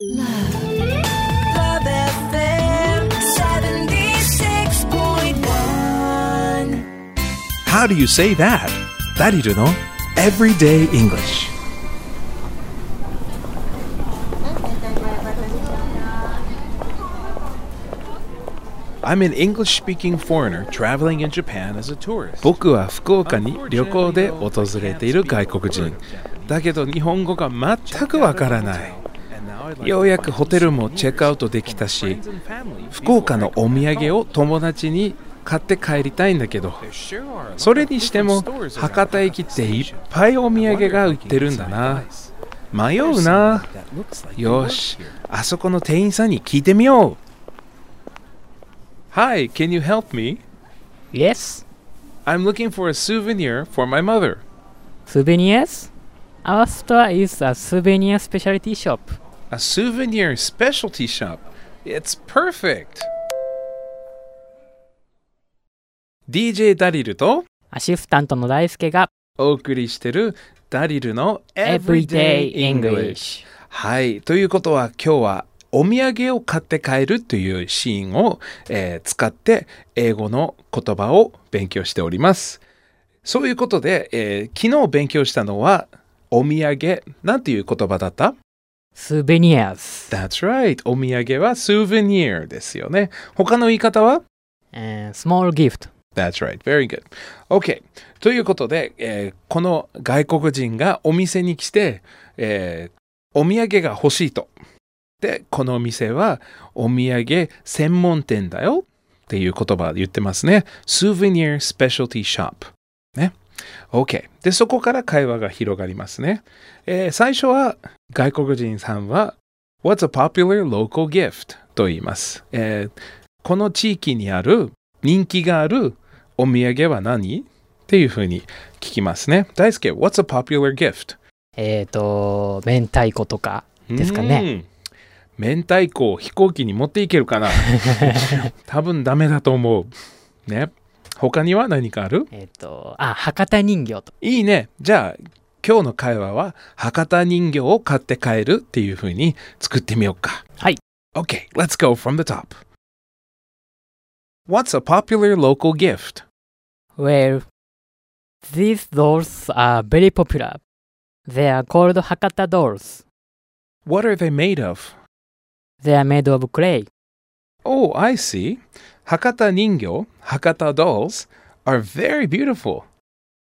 Love FM 76.1. How do you say that? ダリルの Everyday English I'm an English speaking foreigner traveling in Japan as a tourist. 僕は福岡に旅行で訪れている外国人。だけど日本語が全くわからない。ようやくホテルもチェックアウトできたし、福岡のお土産を友達に買って帰りたいんだけど、それにしても博多駅っていっぱいお土産が売ってるんだな。迷うな。よし、あそこの店員さんに聞いてみよう。Hi, can you help me? Yes, I'm looking for a souvenir for my mother. souvenirs? Our store is a souvenir specialty shop. A souvenir specialty shop. It's perfect. DJ ダリルとアシスタントの大輔がお送りしてるダリルの Everyday English。はい。ということは今日はお土産を買って帰るというシーンを、えー使って英語の言葉を勉強しております。そういうことで、えー昨日勉強したのはお土産なんていう言葉だった？souvenirs。That's right. お土産は souvenir ですよね。他の言い方はえー small gift。That's right. Very good. OK. ということで、えーこの外国人がお店に来て、えーお土産が欲しいと。で、このお店はお土産専門店だよっていう言葉を言ってますね。Souvenir Specialty Shop。ね。OK。で、そこから会話が広がりますね。えー最初は外国人さんは What's a popular local gift? と言います。えーこの地域にある人気があるお土産は何？っていうふうに聞きますね。大輔、What's a popular gift? えっ、と、明太子とかですかね。うん。明太子を飛行機に持っていけるかな？多分ダメだと思う。ね。他には何かあるえっ、と、あ、博多人形と。いいね。じゃあ、今日の会話は博多人形を買って帰るっていうふうに作ってみようか。はい。Okay, let's go from the top. What's a popular local gift? Well, these dolls are very popular. They are called Hakata dolls. What are they made of? They are made of clay. Oh, I see. Hakata Ningyo, Hakata dolls are very beautiful.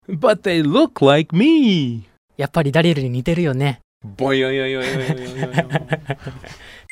But they look like me. やっぱりダリルに似てるよね。ボヨヨヨヨヨヨヨ